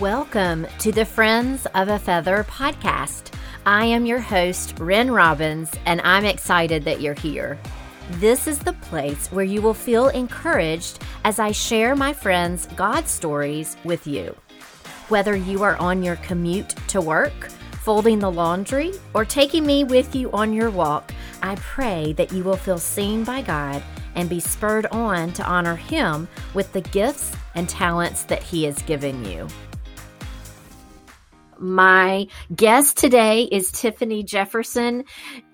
Welcome to the Friends of a Feather podcast. I am your host, Ren Robbins, and I'm excited that you're here. This is the place where you will feel encouraged as I share my friends' God stories with you. Whether you are on your commute to work, folding the laundry, or taking me with you on your walk, I pray that you will feel seen by God and be spurred on to honor Him with the gifts and talents that He has given you. My guest today is Tiffany Jefferson.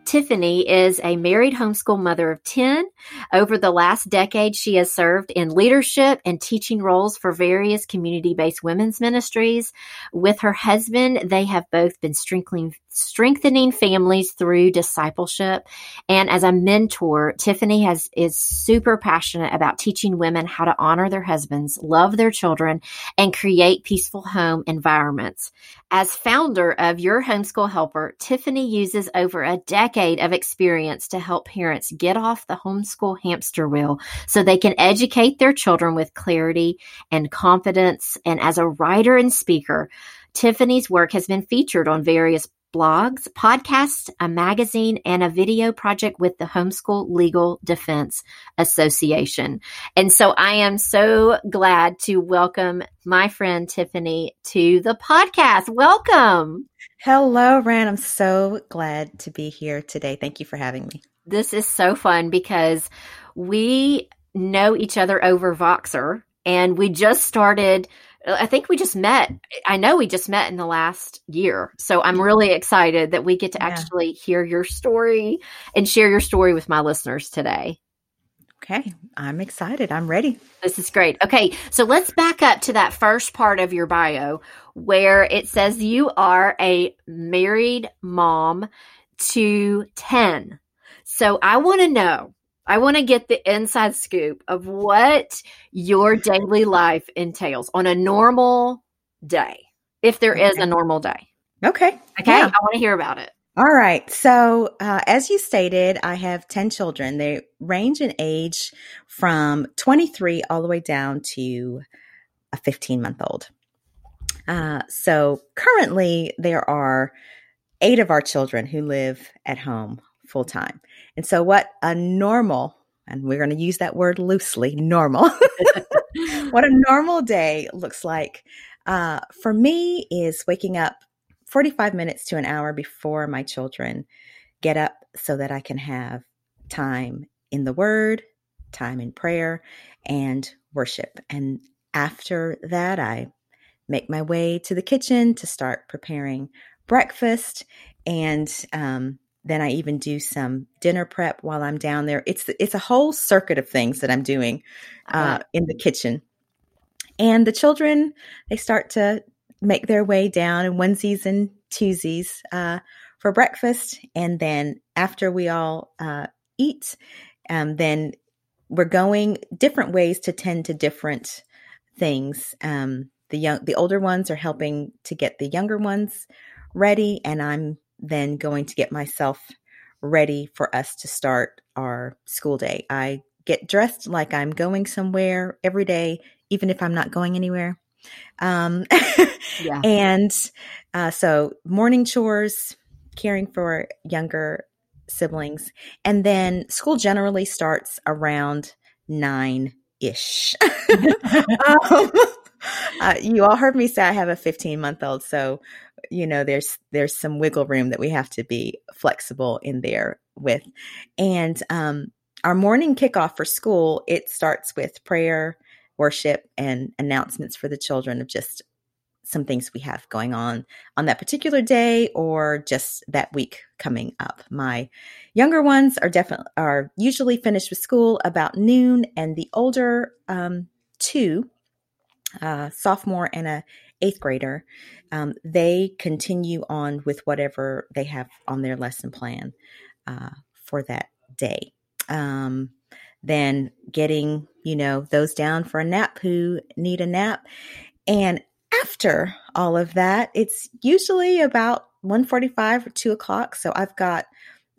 Tiffany is a married homeschool mother of 10. Over the last decade, she has served in leadership and teaching roles for various community based women's ministries. With her husband, they have both been strengthening, strengthening families through discipleship. And as a mentor, Tiffany has is super passionate about teaching women how to honor their husbands, love their children, and create peaceful home environments. As founder of Your Homeschool Helper, Tiffany uses over a decade of experience to help parents get off the homeschool hamster wheel so they can educate their children with clarity and confidence. And as a writer and speaker, Tiffany's work has been featured on various blogs, podcasts, a magazine, and a video project with the Homeschool Legal Defense Association. And so I am so glad to welcome my friend Tiffany to the podcast. Welcome. Hello, Ran. I'm so glad to be here today. Thank you for having me. This is so fun because we know each other over Voxer and we just started I think we just met. I know we just met in the last year. So I'm really excited that we get to yeah. actually hear your story and share your story with my listeners today. Okay, I'm excited. I'm ready. This is great. Okay, so let's back up to that first part of your bio where it says you are a married mom to 10. So I want to know I want to get the inside scoop of what your daily life entails on a normal day, if there okay. is a normal day. Okay. Okay. Yeah. I want to hear about it. All right. So, uh, as you stated, I have 10 children. They range in age from 23 all the way down to a 15 month old. Uh, so, currently, there are eight of our children who live at home full time. And so, what a normal, and we're going to use that word loosely, normal, what a normal day looks like uh, for me is waking up 45 minutes to an hour before my children get up so that I can have time in the Word, time in prayer, and worship. And after that, I make my way to the kitchen to start preparing breakfast. And um, then I even do some dinner prep while I'm down there. It's it's a whole circuit of things that I'm doing uh, in the kitchen. And the children they start to make their way down in onesies and twosies uh, for breakfast, and then after we all uh, eat, um, then we're going different ways to tend to different things. Um, the young, the older ones are helping to get the younger ones ready, and I'm then going to get myself ready for us to start our school day. I get dressed like I'm going somewhere every day, even if I'm not going anywhere. Um, yeah. And uh, so, morning chores, caring for younger siblings. And then school generally starts around nine ish. um, uh, you all heard me say I have a 15 month old. So you know there's there's some wiggle room that we have to be flexible in there with. And um our morning kickoff for school it starts with prayer worship and announcements for the children of just some things we have going on on that particular day or just that week coming up. My younger ones are definitely are usually finished with school about noon and the older um, two uh, sophomore and a eighth grader, um, they continue on with whatever they have on their lesson plan uh, for that day. Um, then getting, you know, those down for a nap who need a nap. And after all of that, it's usually about 1.45 or 2 o'clock. So I've got,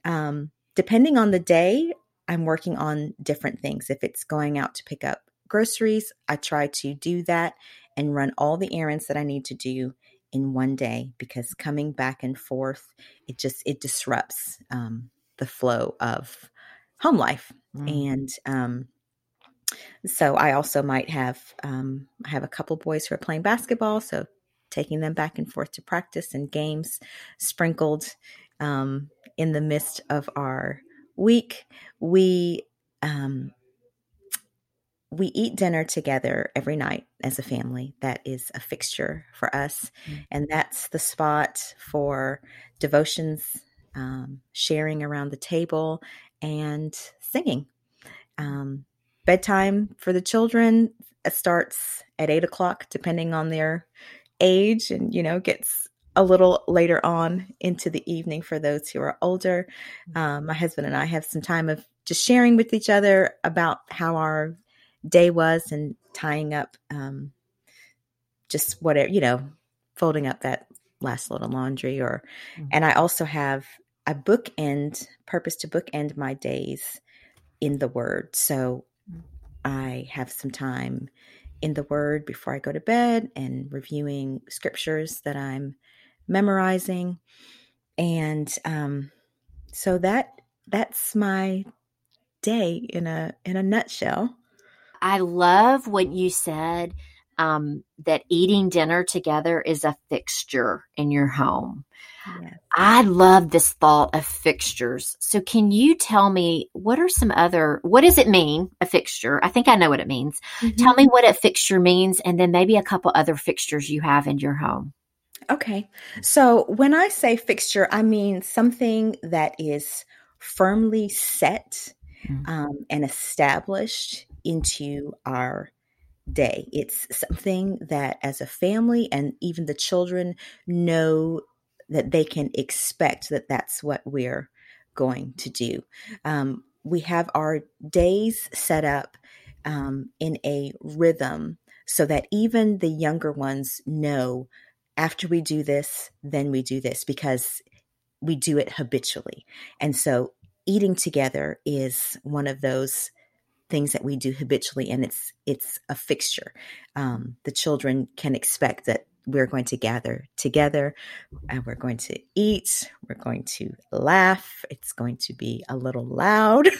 um, depending on the day, I'm working on different things. If it's going out to pick up groceries, I try to do that and run all the errands that I need to do in one day because coming back and forth, it just it disrupts um, the flow of home life. Mm. And um, so I also might have um, I have a couple boys who are playing basketball, so taking them back and forth to practice and games sprinkled um, in the midst of our week. We um, we eat dinner together every night as a family. That is a fixture for us, mm-hmm. and that's the spot for devotions, um, sharing around the table, and singing. Um, bedtime for the children starts at eight o'clock, depending on their age, and you know gets a little later on into the evening for those who are older. Um, my husband and I have some time of just sharing with each other about how our day was and tying up um, just whatever you know, folding up that last little laundry or mm-hmm. and I also have a bookend purpose to bookend my days in the word. So I have some time in the Word before I go to bed and reviewing scriptures that I'm memorizing. And um, so that that's my day in a in a nutshell. I love what you said um, that eating dinner together is a fixture in your home. Yes. I love this thought of fixtures. So, can you tell me what are some other, what does it mean, a fixture? I think I know what it means. Mm-hmm. Tell me what a fixture means, and then maybe a couple other fixtures you have in your home. Okay. So, when I say fixture, I mean something that is firmly set mm-hmm. um, and established into our day. It's something that as a family and even the children know that they can expect that that's what we're going to do. Um, we have our days set up um, in a rhythm so that even the younger ones know after we do this, then we do this because we do it habitually. And so eating together is one of those things that we do habitually and it's it's a fixture. Um, the children can expect that we're going to gather together and we're going to eat we're going to laugh it's going to be a little loud.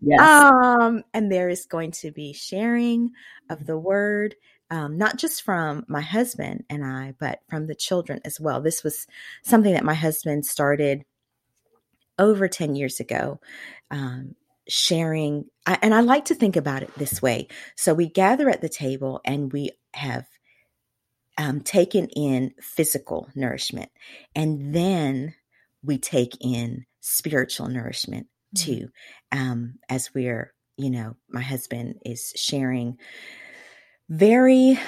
Yes. um, and there is going to be sharing of the word um, not just from my husband and i but from the children as well. This was something that my husband started over 10 years ago um, sharing and i like to think about it this way so we gather at the table and we have um, taken in physical nourishment and then we take in spiritual nourishment mm-hmm. too um, as we're you know my husband is sharing very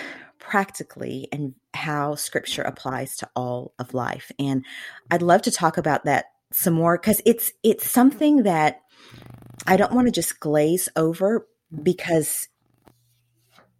practically and how scripture applies to all of life and i'd love to talk about that some more because it's it's something that I don't want to just glaze over because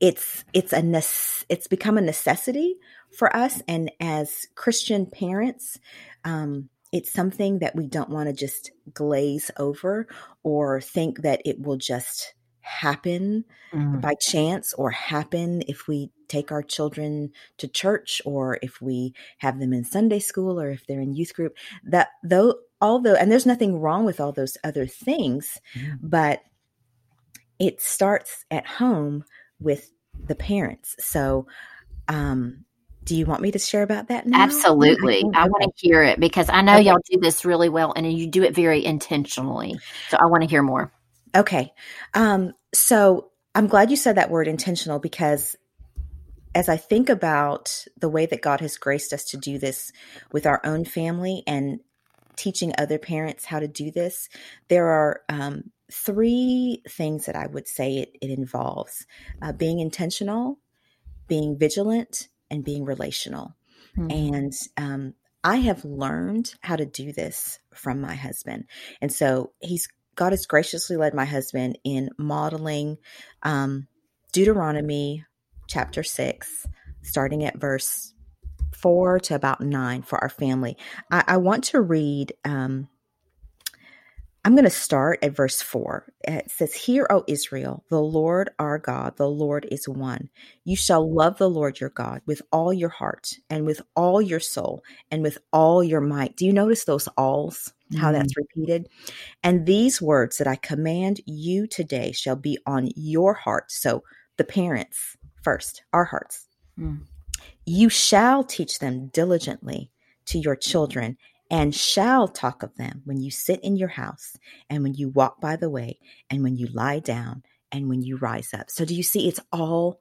it's it's a ne- it's become a necessity for us. And as christian parents um, it's something that we don't want to just glaze over or think that it will just happen mm. by chance or happen if we take our children to church or if we have them in Sunday school or if they're in youth group that though although and there's nothing wrong with all those other things mm. but it starts at home with the parents so um do you want me to share about that now? Absolutely. I, I want to hear it because I know okay. y'all do this really well and you do it very intentionally. So I want to hear more. Okay. Um, so I'm glad you said that word intentional because as I think about the way that God has graced us to do this with our own family and teaching other parents how to do this, there are um, three things that I would say it, it involves uh, being intentional, being vigilant, and being relational. Mm-hmm. And um, I have learned how to do this from my husband. And so he's God has graciously led my husband in modeling um, Deuteronomy chapter 6, starting at verse 4 to about 9 for our family. I, I want to read. Um, I'm going to start at verse 4. It says, Hear, O Israel, the Lord our God, the Lord is one. You shall love the Lord your God with all your heart and with all your soul and with all your might. Do you notice those alls, how that's Mm. repeated? And these words that I command you today shall be on your heart. So the parents first, our hearts. Mm. You shall teach them diligently to your children and shall talk of them when you sit in your house and when you walk by the way and when you lie down and when you rise up. So do you see it's all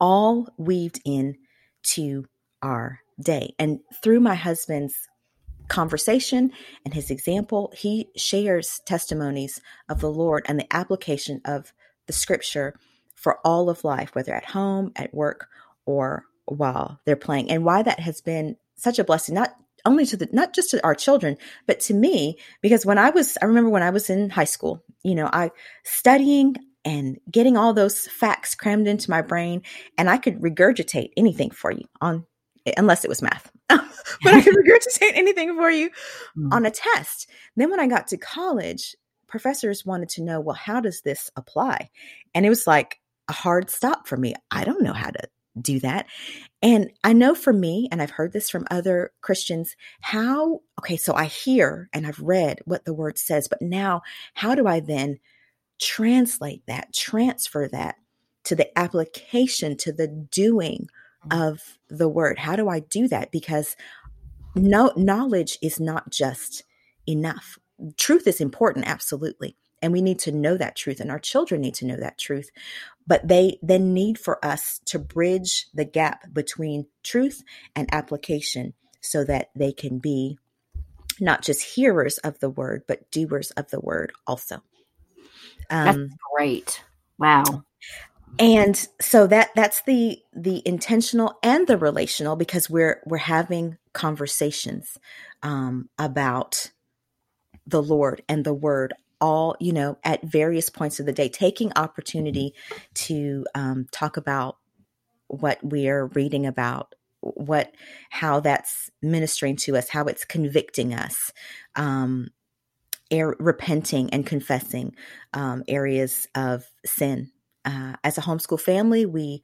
all weaved in to our day. And through my husband's conversation and his example, he shares testimonies of the Lord and the application of the scripture for all of life, whether at home, at work, or while they're playing. And why that has been such a blessing, not only to the not just to our children, but to me, because when I was I remember when I was in high school, you know, I studying and getting all those facts crammed into my brain and I could regurgitate anything for you on unless it was math. but I could regurgitate anything for you Mm. on a test. Then when I got to college, professors wanted to know, well, how does this apply? And it was like a hard stop for me. I don't know how to do that. And I know for me, and I've heard this from other Christians, how, okay, so I hear and I've read what the word says, but now how do I then translate that, transfer that to the application, to the doing mm-hmm. of the word? How do I do that? Because no knowledge is not just enough. Truth is important, absolutely. And we need to know that truth, and our children need to know that truth. But they then need for us to bridge the gap between truth and application so that they can be not just hearers of the word, but doers of the word also. That's Um, great. Wow. and so that that's the the intentional and the relational because we're we're having conversations um, about the lord and the word all you know at various points of the day taking opportunity to um, talk about what we're reading about what how that's ministering to us how it's convicting us um, air, repenting and confessing um, areas of sin uh, as a homeschool family, we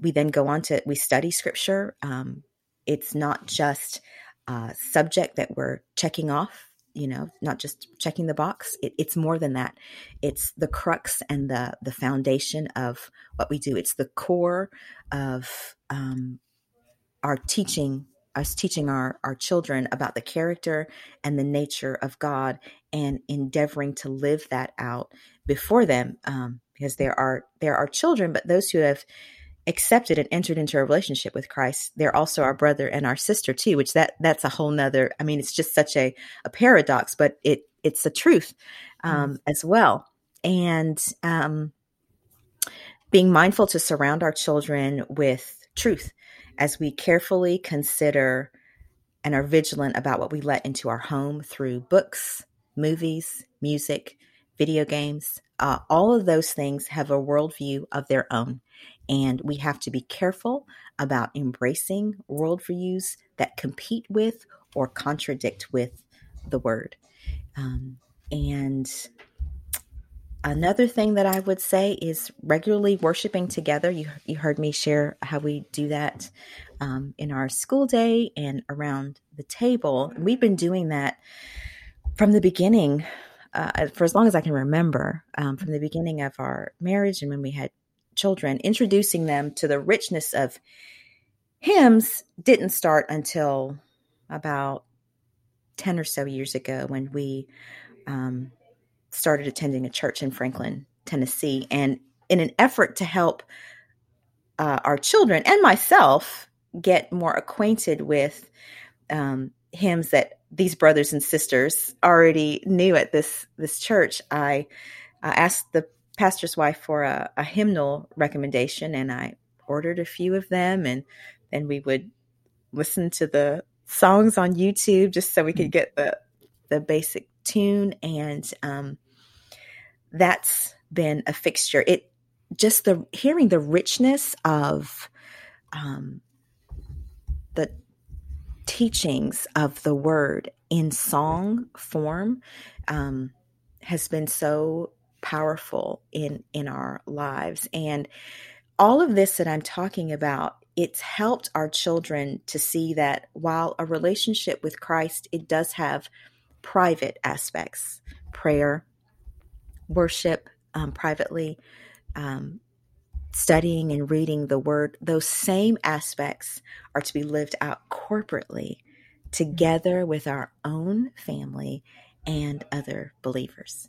we then go on to we study scripture. Um, it's not just a subject that we're checking off, you know, not just checking the box. It, it's more than that. It's the crux and the the foundation of what we do. It's the core of um, our teaching us teaching our our children about the character and the nature of God and endeavoring to live that out before them um, because there are there are children but those who have accepted and entered into a relationship with Christ they're also our brother and our sister too which that that's a whole nother I mean it's just such a a paradox but it it's the truth um, as well and um, being mindful to surround our children with truth as we carefully consider and are vigilant about what we let into our home through books, movies, music, video games. Uh, all of those things have a worldview of their own. And we have to be careful about embracing worldviews that compete with or contradict with the word. Um, and another thing that I would say is regularly worshiping together. You, you heard me share how we do that um, in our school day and around the table. We've been doing that from the beginning, uh, for as long as I can remember, um, from the beginning of our marriage and when we had children, introducing them to the richness of hymns didn't start until about 10 or so years ago when we um, started attending a church in Franklin, Tennessee. And in an effort to help uh, our children and myself get more acquainted with um, hymns that these brothers and sisters already knew at this this church, I, I asked the pastor's wife for a, a hymnal recommendation, and I ordered a few of them, and then we would listen to the songs on YouTube just so we could get the the basic tune, and um, that's been a fixture. It just the hearing the richness of um, the teachings of the word in song form um, has been so powerful in in our lives. And all of this that I'm talking about it's helped our children to see that while a relationship with Christ it does have private aspects prayer worship um, privately um, studying and reading the word those same aspects are to be lived out corporately together with our own family and other believers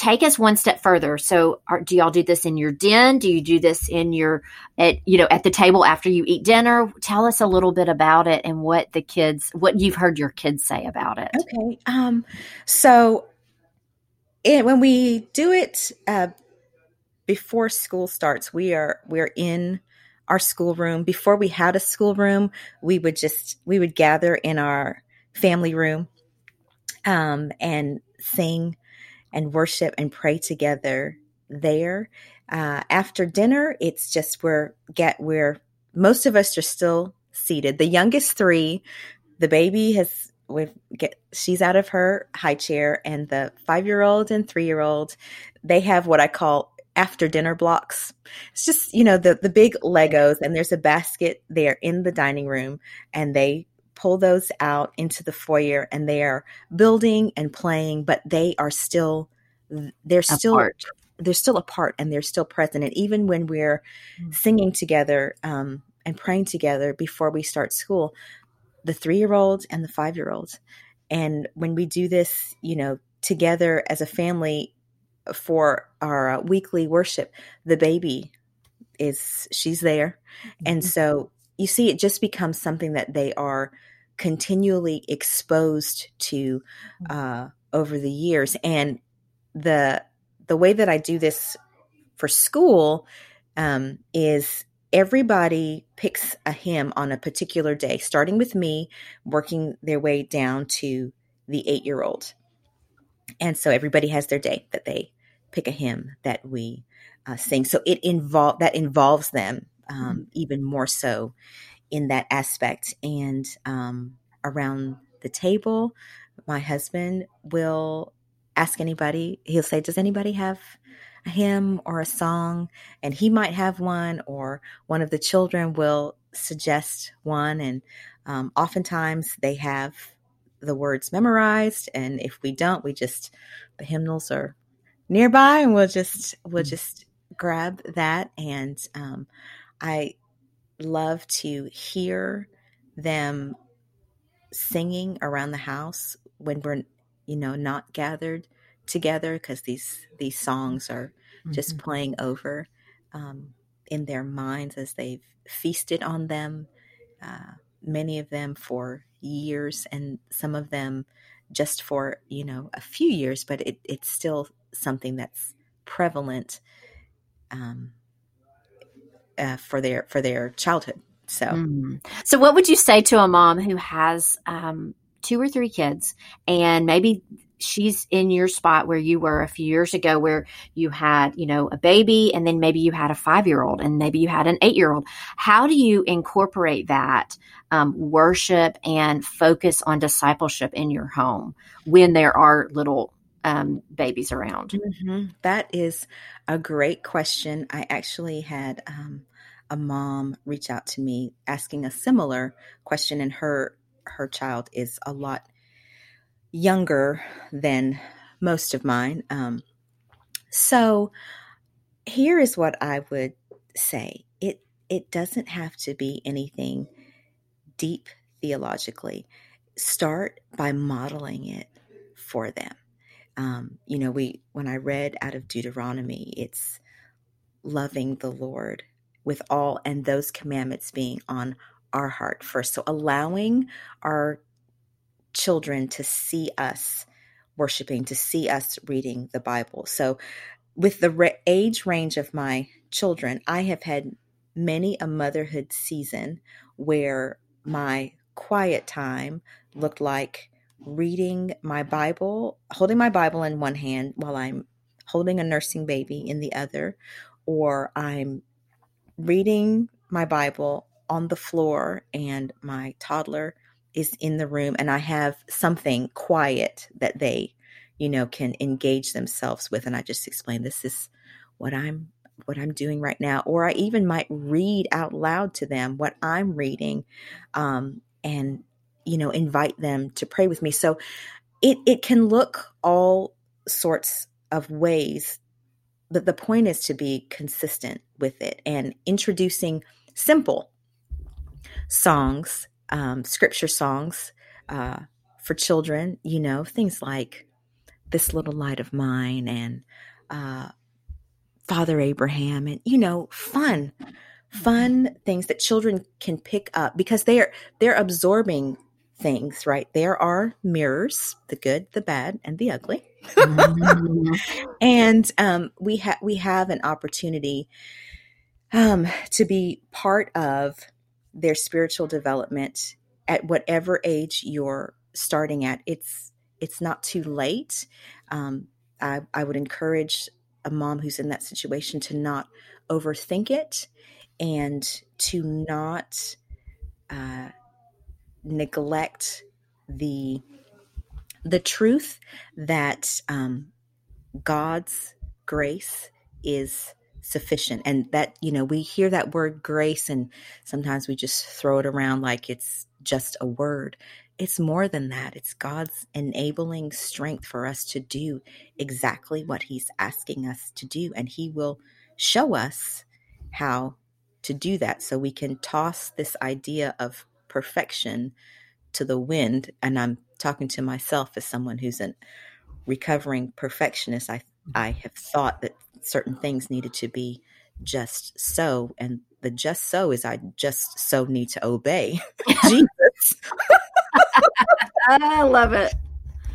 take us one step further. So, are, do y'all do this in your den? Do you do this in your at you know at the table after you eat dinner? Tell us a little bit about it and what the kids, what you've heard your kids say about it. Okay. Um. So, it, when we do it uh, before school starts, we are we're in our schoolroom. Before we had a schoolroom, we would just we would gather in our family room um, and sing and worship and pray together there. Uh, after dinner, it's just we're get where most of us are still seated. The youngest three, the baby has we get she's out of her high chair, and the five year old and three year old they have what I call after dinner blocks. It's just you know the the big Legos, and there's a basket there in the dining room, and they pull those out into the foyer and they are building and playing, but they are still they're still apart. they're still apart and they're still present. And even when we're mm-hmm. singing together um, and praying together before we start school, the three year olds and the five year olds, and when we do this, you know, together as a family for our uh, weekly worship, the baby is she's there, mm-hmm. and so you see, it just becomes something that they are continually exposed to mm. uh, over the years. And the the way that I do this for school um, is everybody picks a hymn on a particular day, starting with me, working their way down to the eight year old. And so everybody has their day that they pick a hymn that we uh, sing. So it involve that involves them um, mm. even more so in that aspect. And um, around the table, my husband will ask anybody, he'll say, Does anybody have a hymn or a song? And he might have one, or one of the children will suggest one. And um, oftentimes they have the words memorized. And if we don't, we just, the hymnals are nearby and we'll just, we'll mm. just grab that. And um, I love to hear them singing around the house when we're you know not gathered together because these these songs are mm-hmm. just playing over um, in their minds as they've feasted on them uh, many of them for years and some of them just for you know a few years but it, it's still something that's prevalent um, uh, for their for their childhood so, mm. so what would you say to a mom who has um, two or three kids, and maybe she's in your spot where you were a few years ago, where you had, you know, a baby, and then maybe you had a five year old, and maybe you had an eight year old. How do you incorporate that um, worship and focus on discipleship in your home when there are little um, babies around? Mm-hmm. That is a great question. I actually had um, a mom reach out to me asking a similar question and her her child is a lot younger than most of mine um, so here is what i would say. It it doesn't have to be anything deep theologically. Start by modeling it for them. Um, you know we when i read out of deuteronomy it's loving the lord with all and those commandments being on our heart first. So allowing our children to see us worshiping, to see us reading the Bible. So with the re- age range of my children, I have had many a motherhood season where my quiet time looked like reading my Bible, holding my Bible in one hand while I'm holding a nursing baby in the other, or I'm reading my Bible on the floor, and my toddler is in the room, and I have something quiet that they, you know, can engage themselves with. And I just explain this is what I'm what I'm doing right now, or I even might read out loud to them what I'm reading, um, and you know, invite them to pray with me. So it it can look all sorts of ways. But the point is to be consistent with it and introducing simple songs, um, scripture songs uh, for children. You know, things like "This Little Light of Mine" and uh, Father Abraham and you know fun fun things that children can pick up because they're they're absorbing things right? There are mirrors the good the bad and the ugly. Mm-hmm. and um, we have we have an opportunity um, to be part of their spiritual development at whatever age you're starting at. It's it's not too late. Um, I, I would encourage a mom who's in that situation to not overthink it and to not uh, neglect the the truth that um, God's grace is sufficient and that you know we hear that word grace and sometimes we just throw it around like it's just a word it's more than that. It's God's enabling strength for us to do exactly what He's asking us to do. And He will show us how to do that so we can toss this idea of perfection to the wind. And I'm talking to myself as someone who's a recovering perfectionist. I, I have thought that certain things needed to be just so. And the just so is I just so need to obey Jesus. I love it.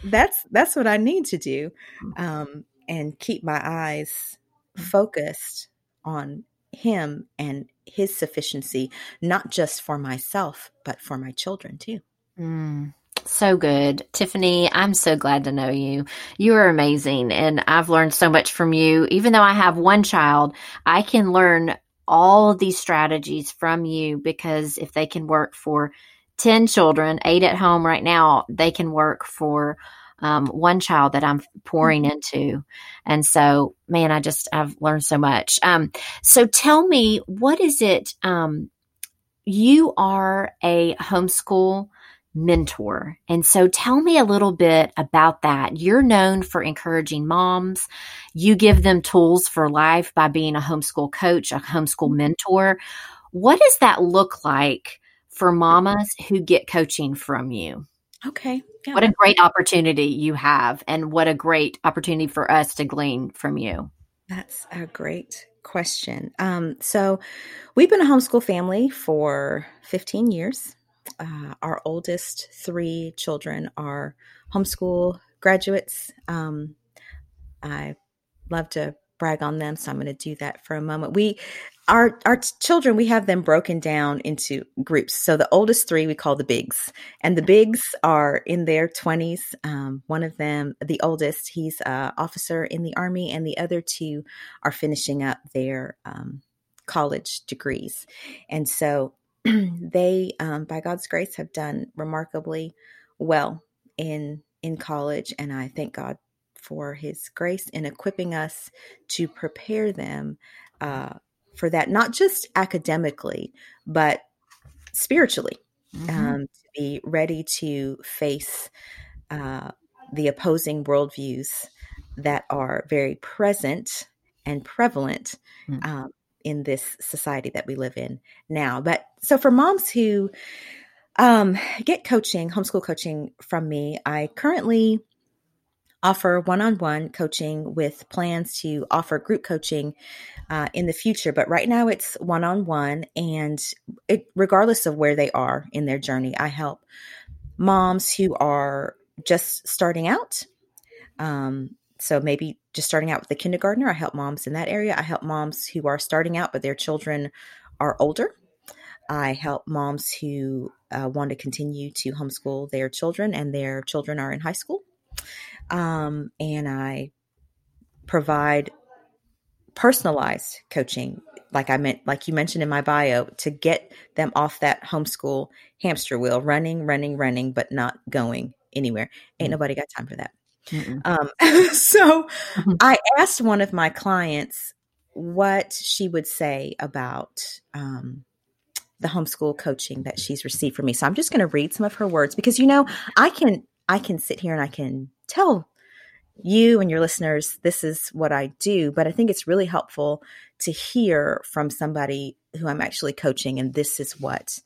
That's that's what I need to do, um, and keep my eyes focused on Him and His sufficiency, not just for myself, but for my children too. Mm. So good. Tiffany, I'm so glad to know you. You are amazing. And I've learned so much from you. Even though I have one child, I can learn all of these strategies from you because if they can work for 10 children, eight at home right now, they can work for um, one child that I'm pouring mm-hmm. into. And so, man, I just, I've learned so much. Um, so tell me, what is it? Um, you are a homeschool mentor. And so tell me a little bit about that. You're known for encouraging moms. You give them tools for life by being a homeschool coach, a homeschool mm-hmm. mentor. What does that look like for mamas who get coaching from you. Okay. Yeah. What a great opportunity you have, and what a great opportunity for us to glean from you. That's a great question. Um, so, we've been a homeschool family for 15 years. Uh, our oldest three children are homeschool graduates. Um, I love to brag on them, so I'm going to do that for a moment. We our our children we have them broken down into groups. So the oldest three we call the bigs and the bigs are in their 20s um, one of them the oldest he's a officer in the army and the other two are finishing up their um, college degrees. And so they um, by god's grace have done remarkably well in in college and i thank god for his grace in equipping us to prepare them uh, for that, not just academically, but spiritually, mm-hmm. um, to be ready to face uh, the opposing worldviews that are very present and prevalent mm-hmm. um, in this society that we live in now. But so for moms who um, get coaching, homeschool coaching from me, I currently offer one on one coaching with plans to offer group coaching uh, in the future. But right now it's one on one, and it, regardless of where they are in their journey, I help moms who are just starting out. Um, so maybe just starting out with the kindergartner, I help moms in that area. I help moms who are starting out, but their children are older. I help moms who uh, want to continue to homeschool their children and their children are in high school. Um, and I provide personalized coaching like I meant like you mentioned in my bio to get them off that homeschool hamster wheel running running running but not going anywhere ain't mm-hmm. nobody got time for that Um, so mm-hmm. I asked one of my clients what she would say about um, the homeschool coaching that she's received from me. So I'm just going to read some of her words because you know I can I can sit here and I can tell you and your listeners this is what I do, but I think it's really helpful to hear from somebody who I'm actually coaching and this is what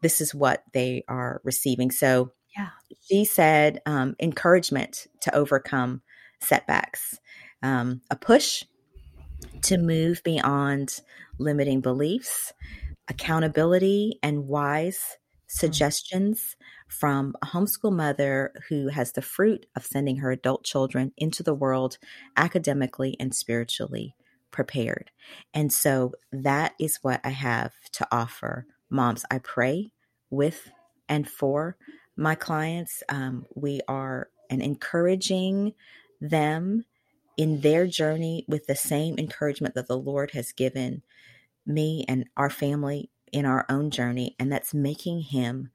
this is what they are receiving. So yeah. She said um, encouragement to overcome setbacks, um, a push to move beyond limiting beliefs, accountability, and wise. Suggestions from a homeschool mother who has the fruit of sending her adult children into the world academically and spiritually prepared. And so that is what I have to offer moms. I pray with and for my clients. Um, we are and encouraging them in their journey with the same encouragement that the Lord has given me and our family in our own journey, and that's making Him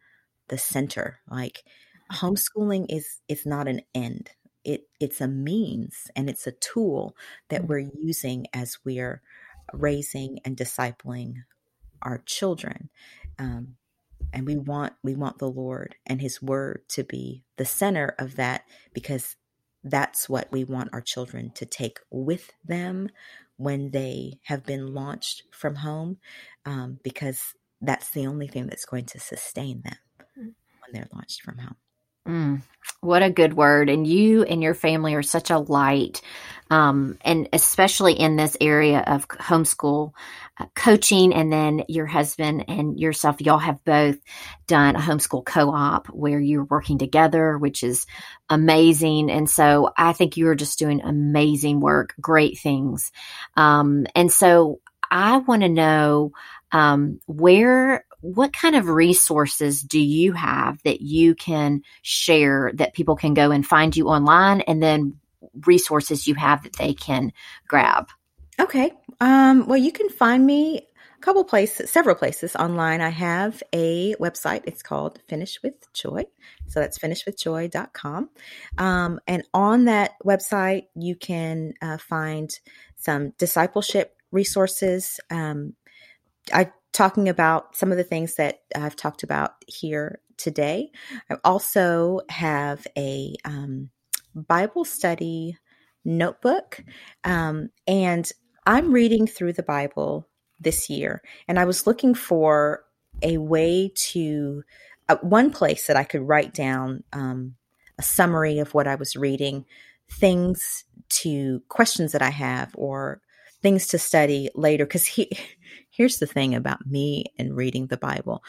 the center. Like homeschooling is is not an end; it it's a means and it's a tool that mm. we're using as we're raising and discipling our children. Um, and we want we want the lord and his word to be the center of that because that's what we want our children to take with them when they have been launched from home um, because that's the only thing that's going to sustain them mm. when they're launched from home Mm, what a good word. And you and your family are such a light. Um, and especially in this area of homeschool uh, coaching. And then your husband and yourself, y'all have both done a homeschool co op where you're working together, which is amazing. And so I think you are just doing amazing work, great things. Um, and so I want to know um, where what kind of resources do you have that you can share that people can go and find you online and then resources you have that they can grab? Okay. Um, well, you can find me a couple places, several places online. I have a website. It's called Finish with Joy. So that's finishwithjoy.com. Um, and on that website, you can uh, find some discipleship resources. Um, I talking about some of the things that I've talked about here today. I also have a um, Bible study notebook, um, and I'm reading through the Bible this year, and I was looking for a way to uh, one place that I could write down um, a summary of what I was reading, things to questions that I have, or things to study later. Because he here's the thing about me and reading the Bible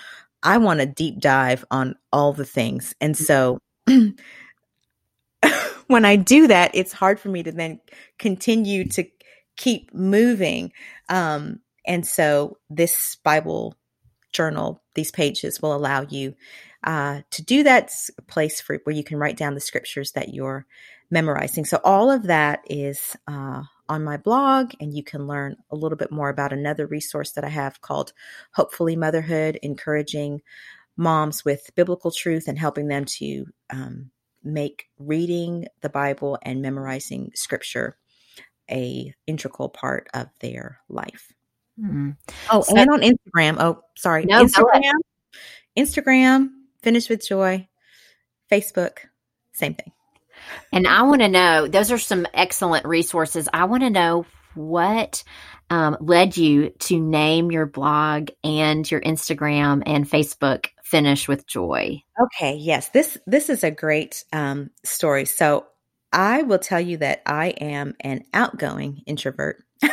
I want a deep dive on all the things. And so when I do that, it's hard for me to then continue to keep moving. Um, and so this Bible journal, these pages will allow you uh, to do that place for where you can write down the scriptures that you're memorizing. So all of that is uh, on my blog, and you can learn a little bit more about another resource that I have called Hopefully Motherhood, encouraging moms with biblical truth and helping them to um, make reading the Bible and memorizing scripture a integral part of their life. Mm-hmm. Oh, so, and on Instagram. Oh, sorry. No, Instagram. Instagram, Finish with Joy. Facebook, same thing. And I want to know, those are some excellent resources. I want to know what um, led you to name your blog and your Instagram and Facebook Finish with Joy. Okay, yes. This this is a great um, story. So I will tell you that I am an outgoing introvert.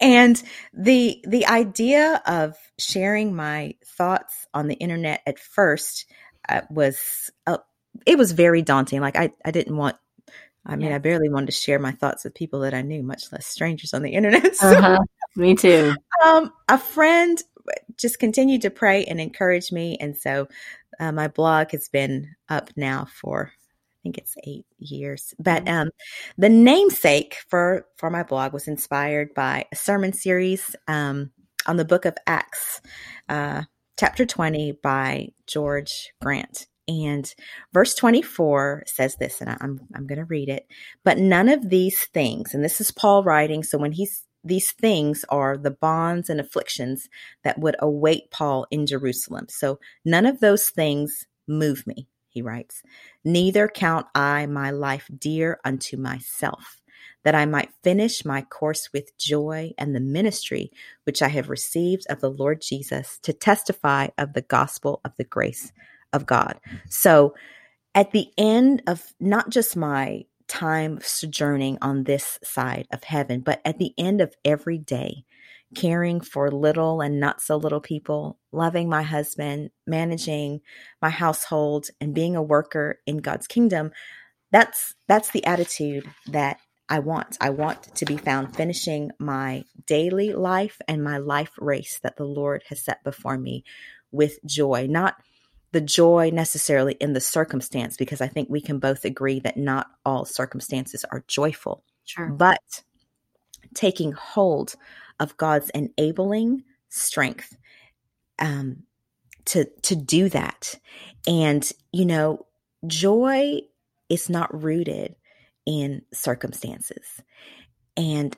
and the the idea of sharing my thoughts on the internet at first uh, was uh, it was very daunting. Like I, I didn't want, I mean, yeah. I barely wanted to share my thoughts with people that I knew, much less strangers on the internet. So, uh-huh. Me too. Um, a friend just continued to pray and encourage me. And so uh, my blog has been up now for, I think it's eight years. But mm-hmm. um, the namesake for, for my blog was inspired by a sermon series um, on the book of Acts, uh, chapter 20 by George Grant. And verse 24 says this, and I'm, I'm going to read it. But none of these things, and this is Paul writing. So when he's, these things are the bonds and afflictions that would await Paul in Jerusalem. So none of those things move me, he writes. Neither count I my life dear unto myself, that I might finish my course with joy and the ministry which I have received of the Lord Jesus to testify of the gospel of the grace of God. So at the end of not just my time sojourning on this side of heaven, but at the end of every day, caring for little and not so little people, loving my husband, managing my household, and being a worker in God's kingdom, that's that's the attitude that I want. I want to be found finishing my daily life and my life race that the Lord has set before me with joy, not the joy necessarily in the circumstance, because I think we can both agree that not all circumstances are joyful. Sure. But taking hold of God's enabling strength um, to to do that, and you know, joy is not rooted in circumstances, and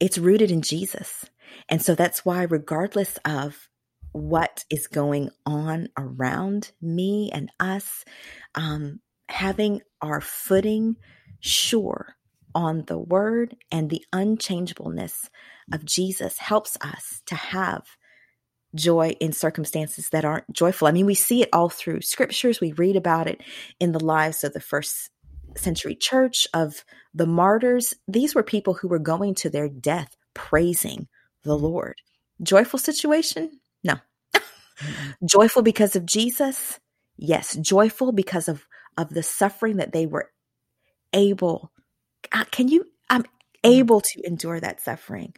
it's rooted in Jesus. And so that's why, regardless of what is going on around me and us, um, having our footing sure on the word and the unchangeableness of Jesus helps us to have joy in circumstances that aren't joyful. I mean, we see it all through scriptures, we read about it in the lives of the first century church, of the martyrs. These were people who were going to their death praising the Lord. Joyful situation? No. Joyful because of Jesus? Yes. Joyful because of, of the suffering that they were able. God, can you? I'm mm. able to endure that suffering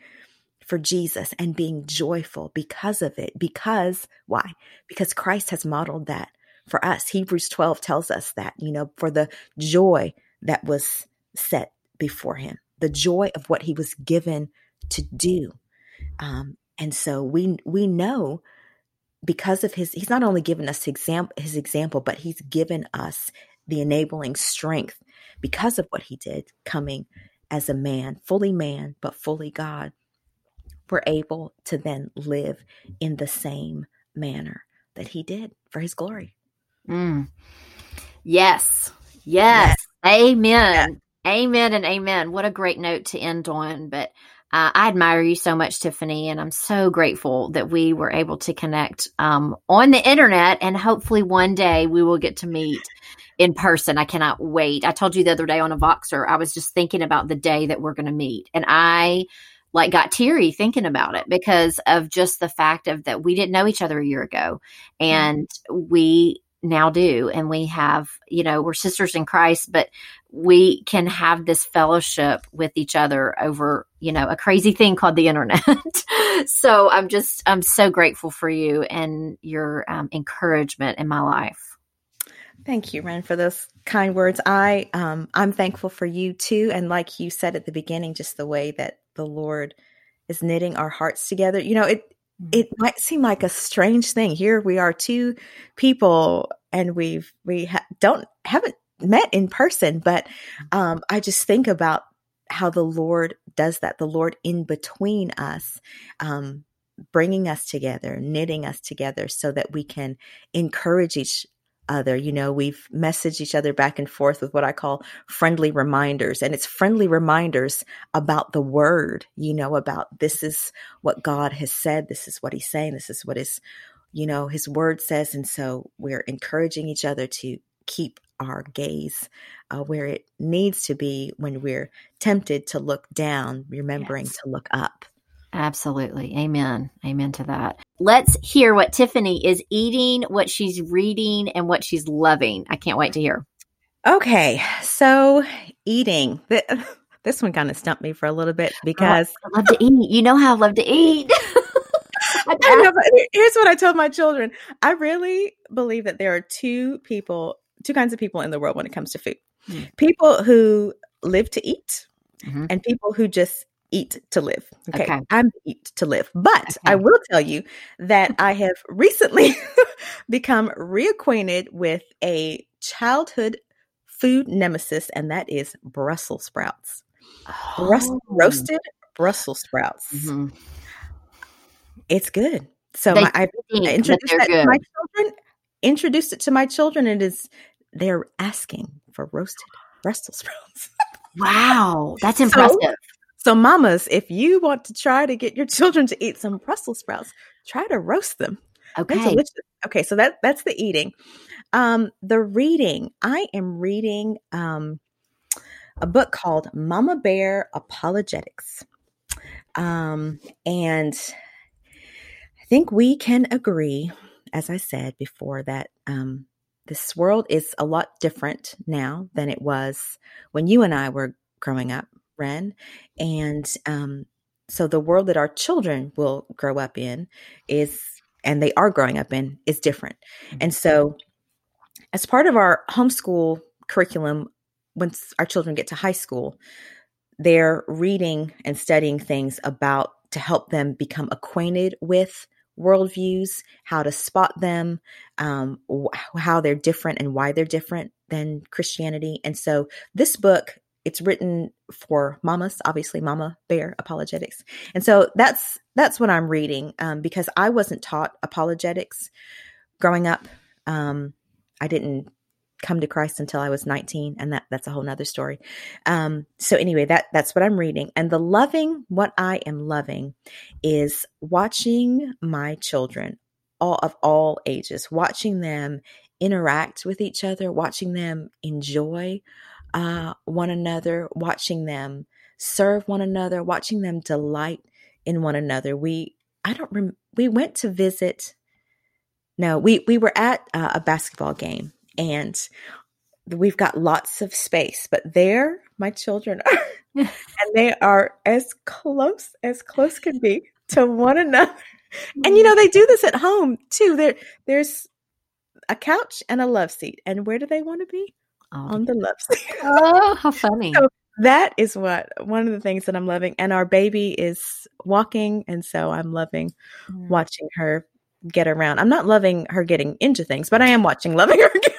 for Jesus and being joyful because of it. Because why? Because Christ has modeled that for us. Hebrews 12 tells us that, you know, for the joy that was set before him, the joy of what he was given to do. Um, and so we we know because of his he's not only given us example his example but he's given us the enabling strength because of what he did coming as a man fully man but fully god. We're able to then live in the same manner that he did for his glory. Mm. yes. yes. Yes. Amen. Amen and amen. What a great note to end on but uh, I admire you so much, Tiffany, and I'm so grateful that we were able to connect um, on the internet. And hopefully, one day we will get to meet in person. I cannot wait. I told you the other day on a Voxer, I was just thinking about the day that we're going to meet, and I like got teary thinking about it because of just the fact of that we didn't know each other a year ago, and we now do and we have you know we're sisters in christ but we can have this fellowship with each other over you know a crazy thing called the internet. So i'm just i'm so grateful for you and your um, encouragement in my life. Thank you ren for those kind words. I um, i'm thankful for you too and like you said at the beginning just the way that the lord is knitting our hearts together. You know it it might seem like a strange thing. Here we are, two people, and we've we ha- don't haven't met in person, but um, I just think about how the Lord does that. The Lord in between us, um, bringing us together, knitting us together, so that we can encourage each other. You know, we've messaged each other back and forth with what I call friendly reminders. And it's friendly reminders about the word, you know, about this is what God has said, this is what he's saying, this is what his, you know, his word says. And so we're encouraging each other to keep our gaze uh, where it needs to be when we're tempted to look down, remembering yes. to look up. Absolutely. Amen. Amen to that. Let's hear what Tiffany is eating, what she's reading, and what she's loving. I can't wait to hear. Okay. So, eating. This one kind of stumped me for a little bit because oh, I love to eat. You know how I love to eat. I know, here's what I told my children. I really believe that there are two people, two kinds of people in the world when it comes to food. Mm. People who live to eat mm-hmm. and people who just eat to live. Okay. okay. I'm eat to live. But okay. I will tell you that I have recently become reacquainted with a childhood food nemesis, and that is Brussels sprouts. Oh. roasted Brussels sprouts. Mm-hmm. It's good. So my, I introduced that to my children. Introduced it to my children. It is they're asking for roasted Brussels sprouts. wow, that's impressive. So, so, mamas, if you want to try to get your children to eat some Brussels sprouts, try to roast them. Okay. Okay, so that that's the eating. Um, the reading. I am reading um, a book called Mama Bear Apologetics. Um, and I think we can agree, as I said before, that um, this world is a lot different now than it was when you and I were growing up, Ren. And um, so the world that our children will grow up in is, and they are growing up in, is different. Mm-hmm. And so, as part of our homeschool curriculum, once our children get to high school, they're reading and studying things about to help them become acquainted with worldviews, how to spot them, um, wh- how they're different and why they're different than Christianity. And so this book, it's written for mamas, obviously Mama Bear Apologetics. And so that's that's what I'm reading um, because I wasn't taught apologetics growing up. Um, I didn't come to Christ until I was 19, and that that's a whole nother story. Um, so anyway, that that's what I'm reading. And the loving, what I am loving is watching my children, all of all ages, watching them interact with each other, watching them enjoy uh, one another, watching them serve one another, watching them delight in one another. We I don't rem- we went to visit no, we we were at uh, a basketball game and we've got lots of space but there my children are and they are as close as close can be to one another. And you know they do this at home too. There there's a couch and a love seat and where do they want to be oh. on the love seat oh how funny so that is what one of the things that i'm loving and our baby is walking and so i'm loving mm. watching her get around i'm not loving her getting into things but i am watching loving her get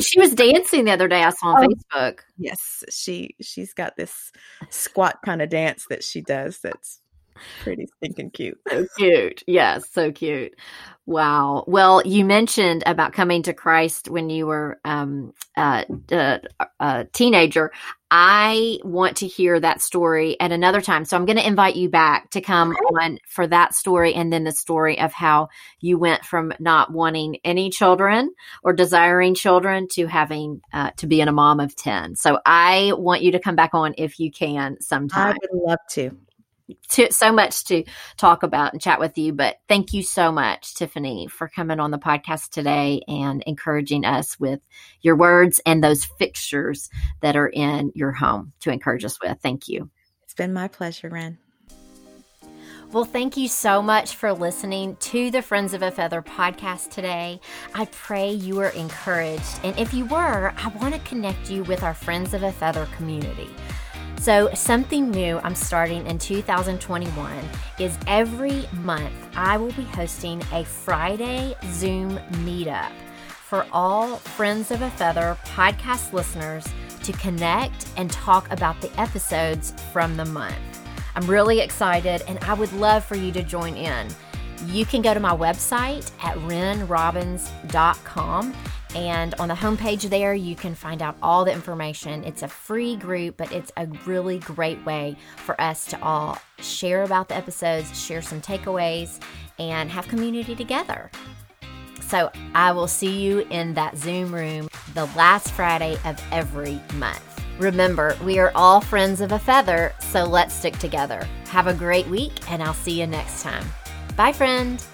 she was dancing the other day. I saw on oh, Facebook. Yes, she she's got this squat kind of dance that she does. That's pretty stinking cute. So cute. Yes, so cute. Wow. Well, you mentioned about coming to Christ when you were um, uh, uh, a teenager. I want to hear that story at another time. So I'm going to invite you back to come okay. on for that story and then the story of how you went from not wanting any children or desiring children to having uh, to being a mom of 10. So I want you to come back on if you can sometime. I would love to to, so much to talk about and chat with you. But thank you so much, Tiffany, for coming on the podcast today and encouraging us with your words and those fixtures that are in your home to encourage us with. Thank you. It's been my pleasure, Ren. Well, thank you so much for listening to the Friends of a Feather podcast today. I pray you were encouraged. And if you were, I want to connect you with our Friends of a Feather community. So, something new I'm starting in 2021 is every month I will be hosting a Friday Zoom meetup for all Friends of a Feather podcast listeners to connect and talk about the episodes from the month. I'm really excited and I would love for you to join in. You can go to my website at renrobbins.com and on the homepage there, you can find out all the information. It's a free group, but it's a really great way for us to all share about the episodes, share some takeaways, and have community together. So I will see you in that Zoom room the last Friday of every month. Remember, we are all friends of a feather, so let's stick together. Have a great week, and I'll see you next time. Bye, friend.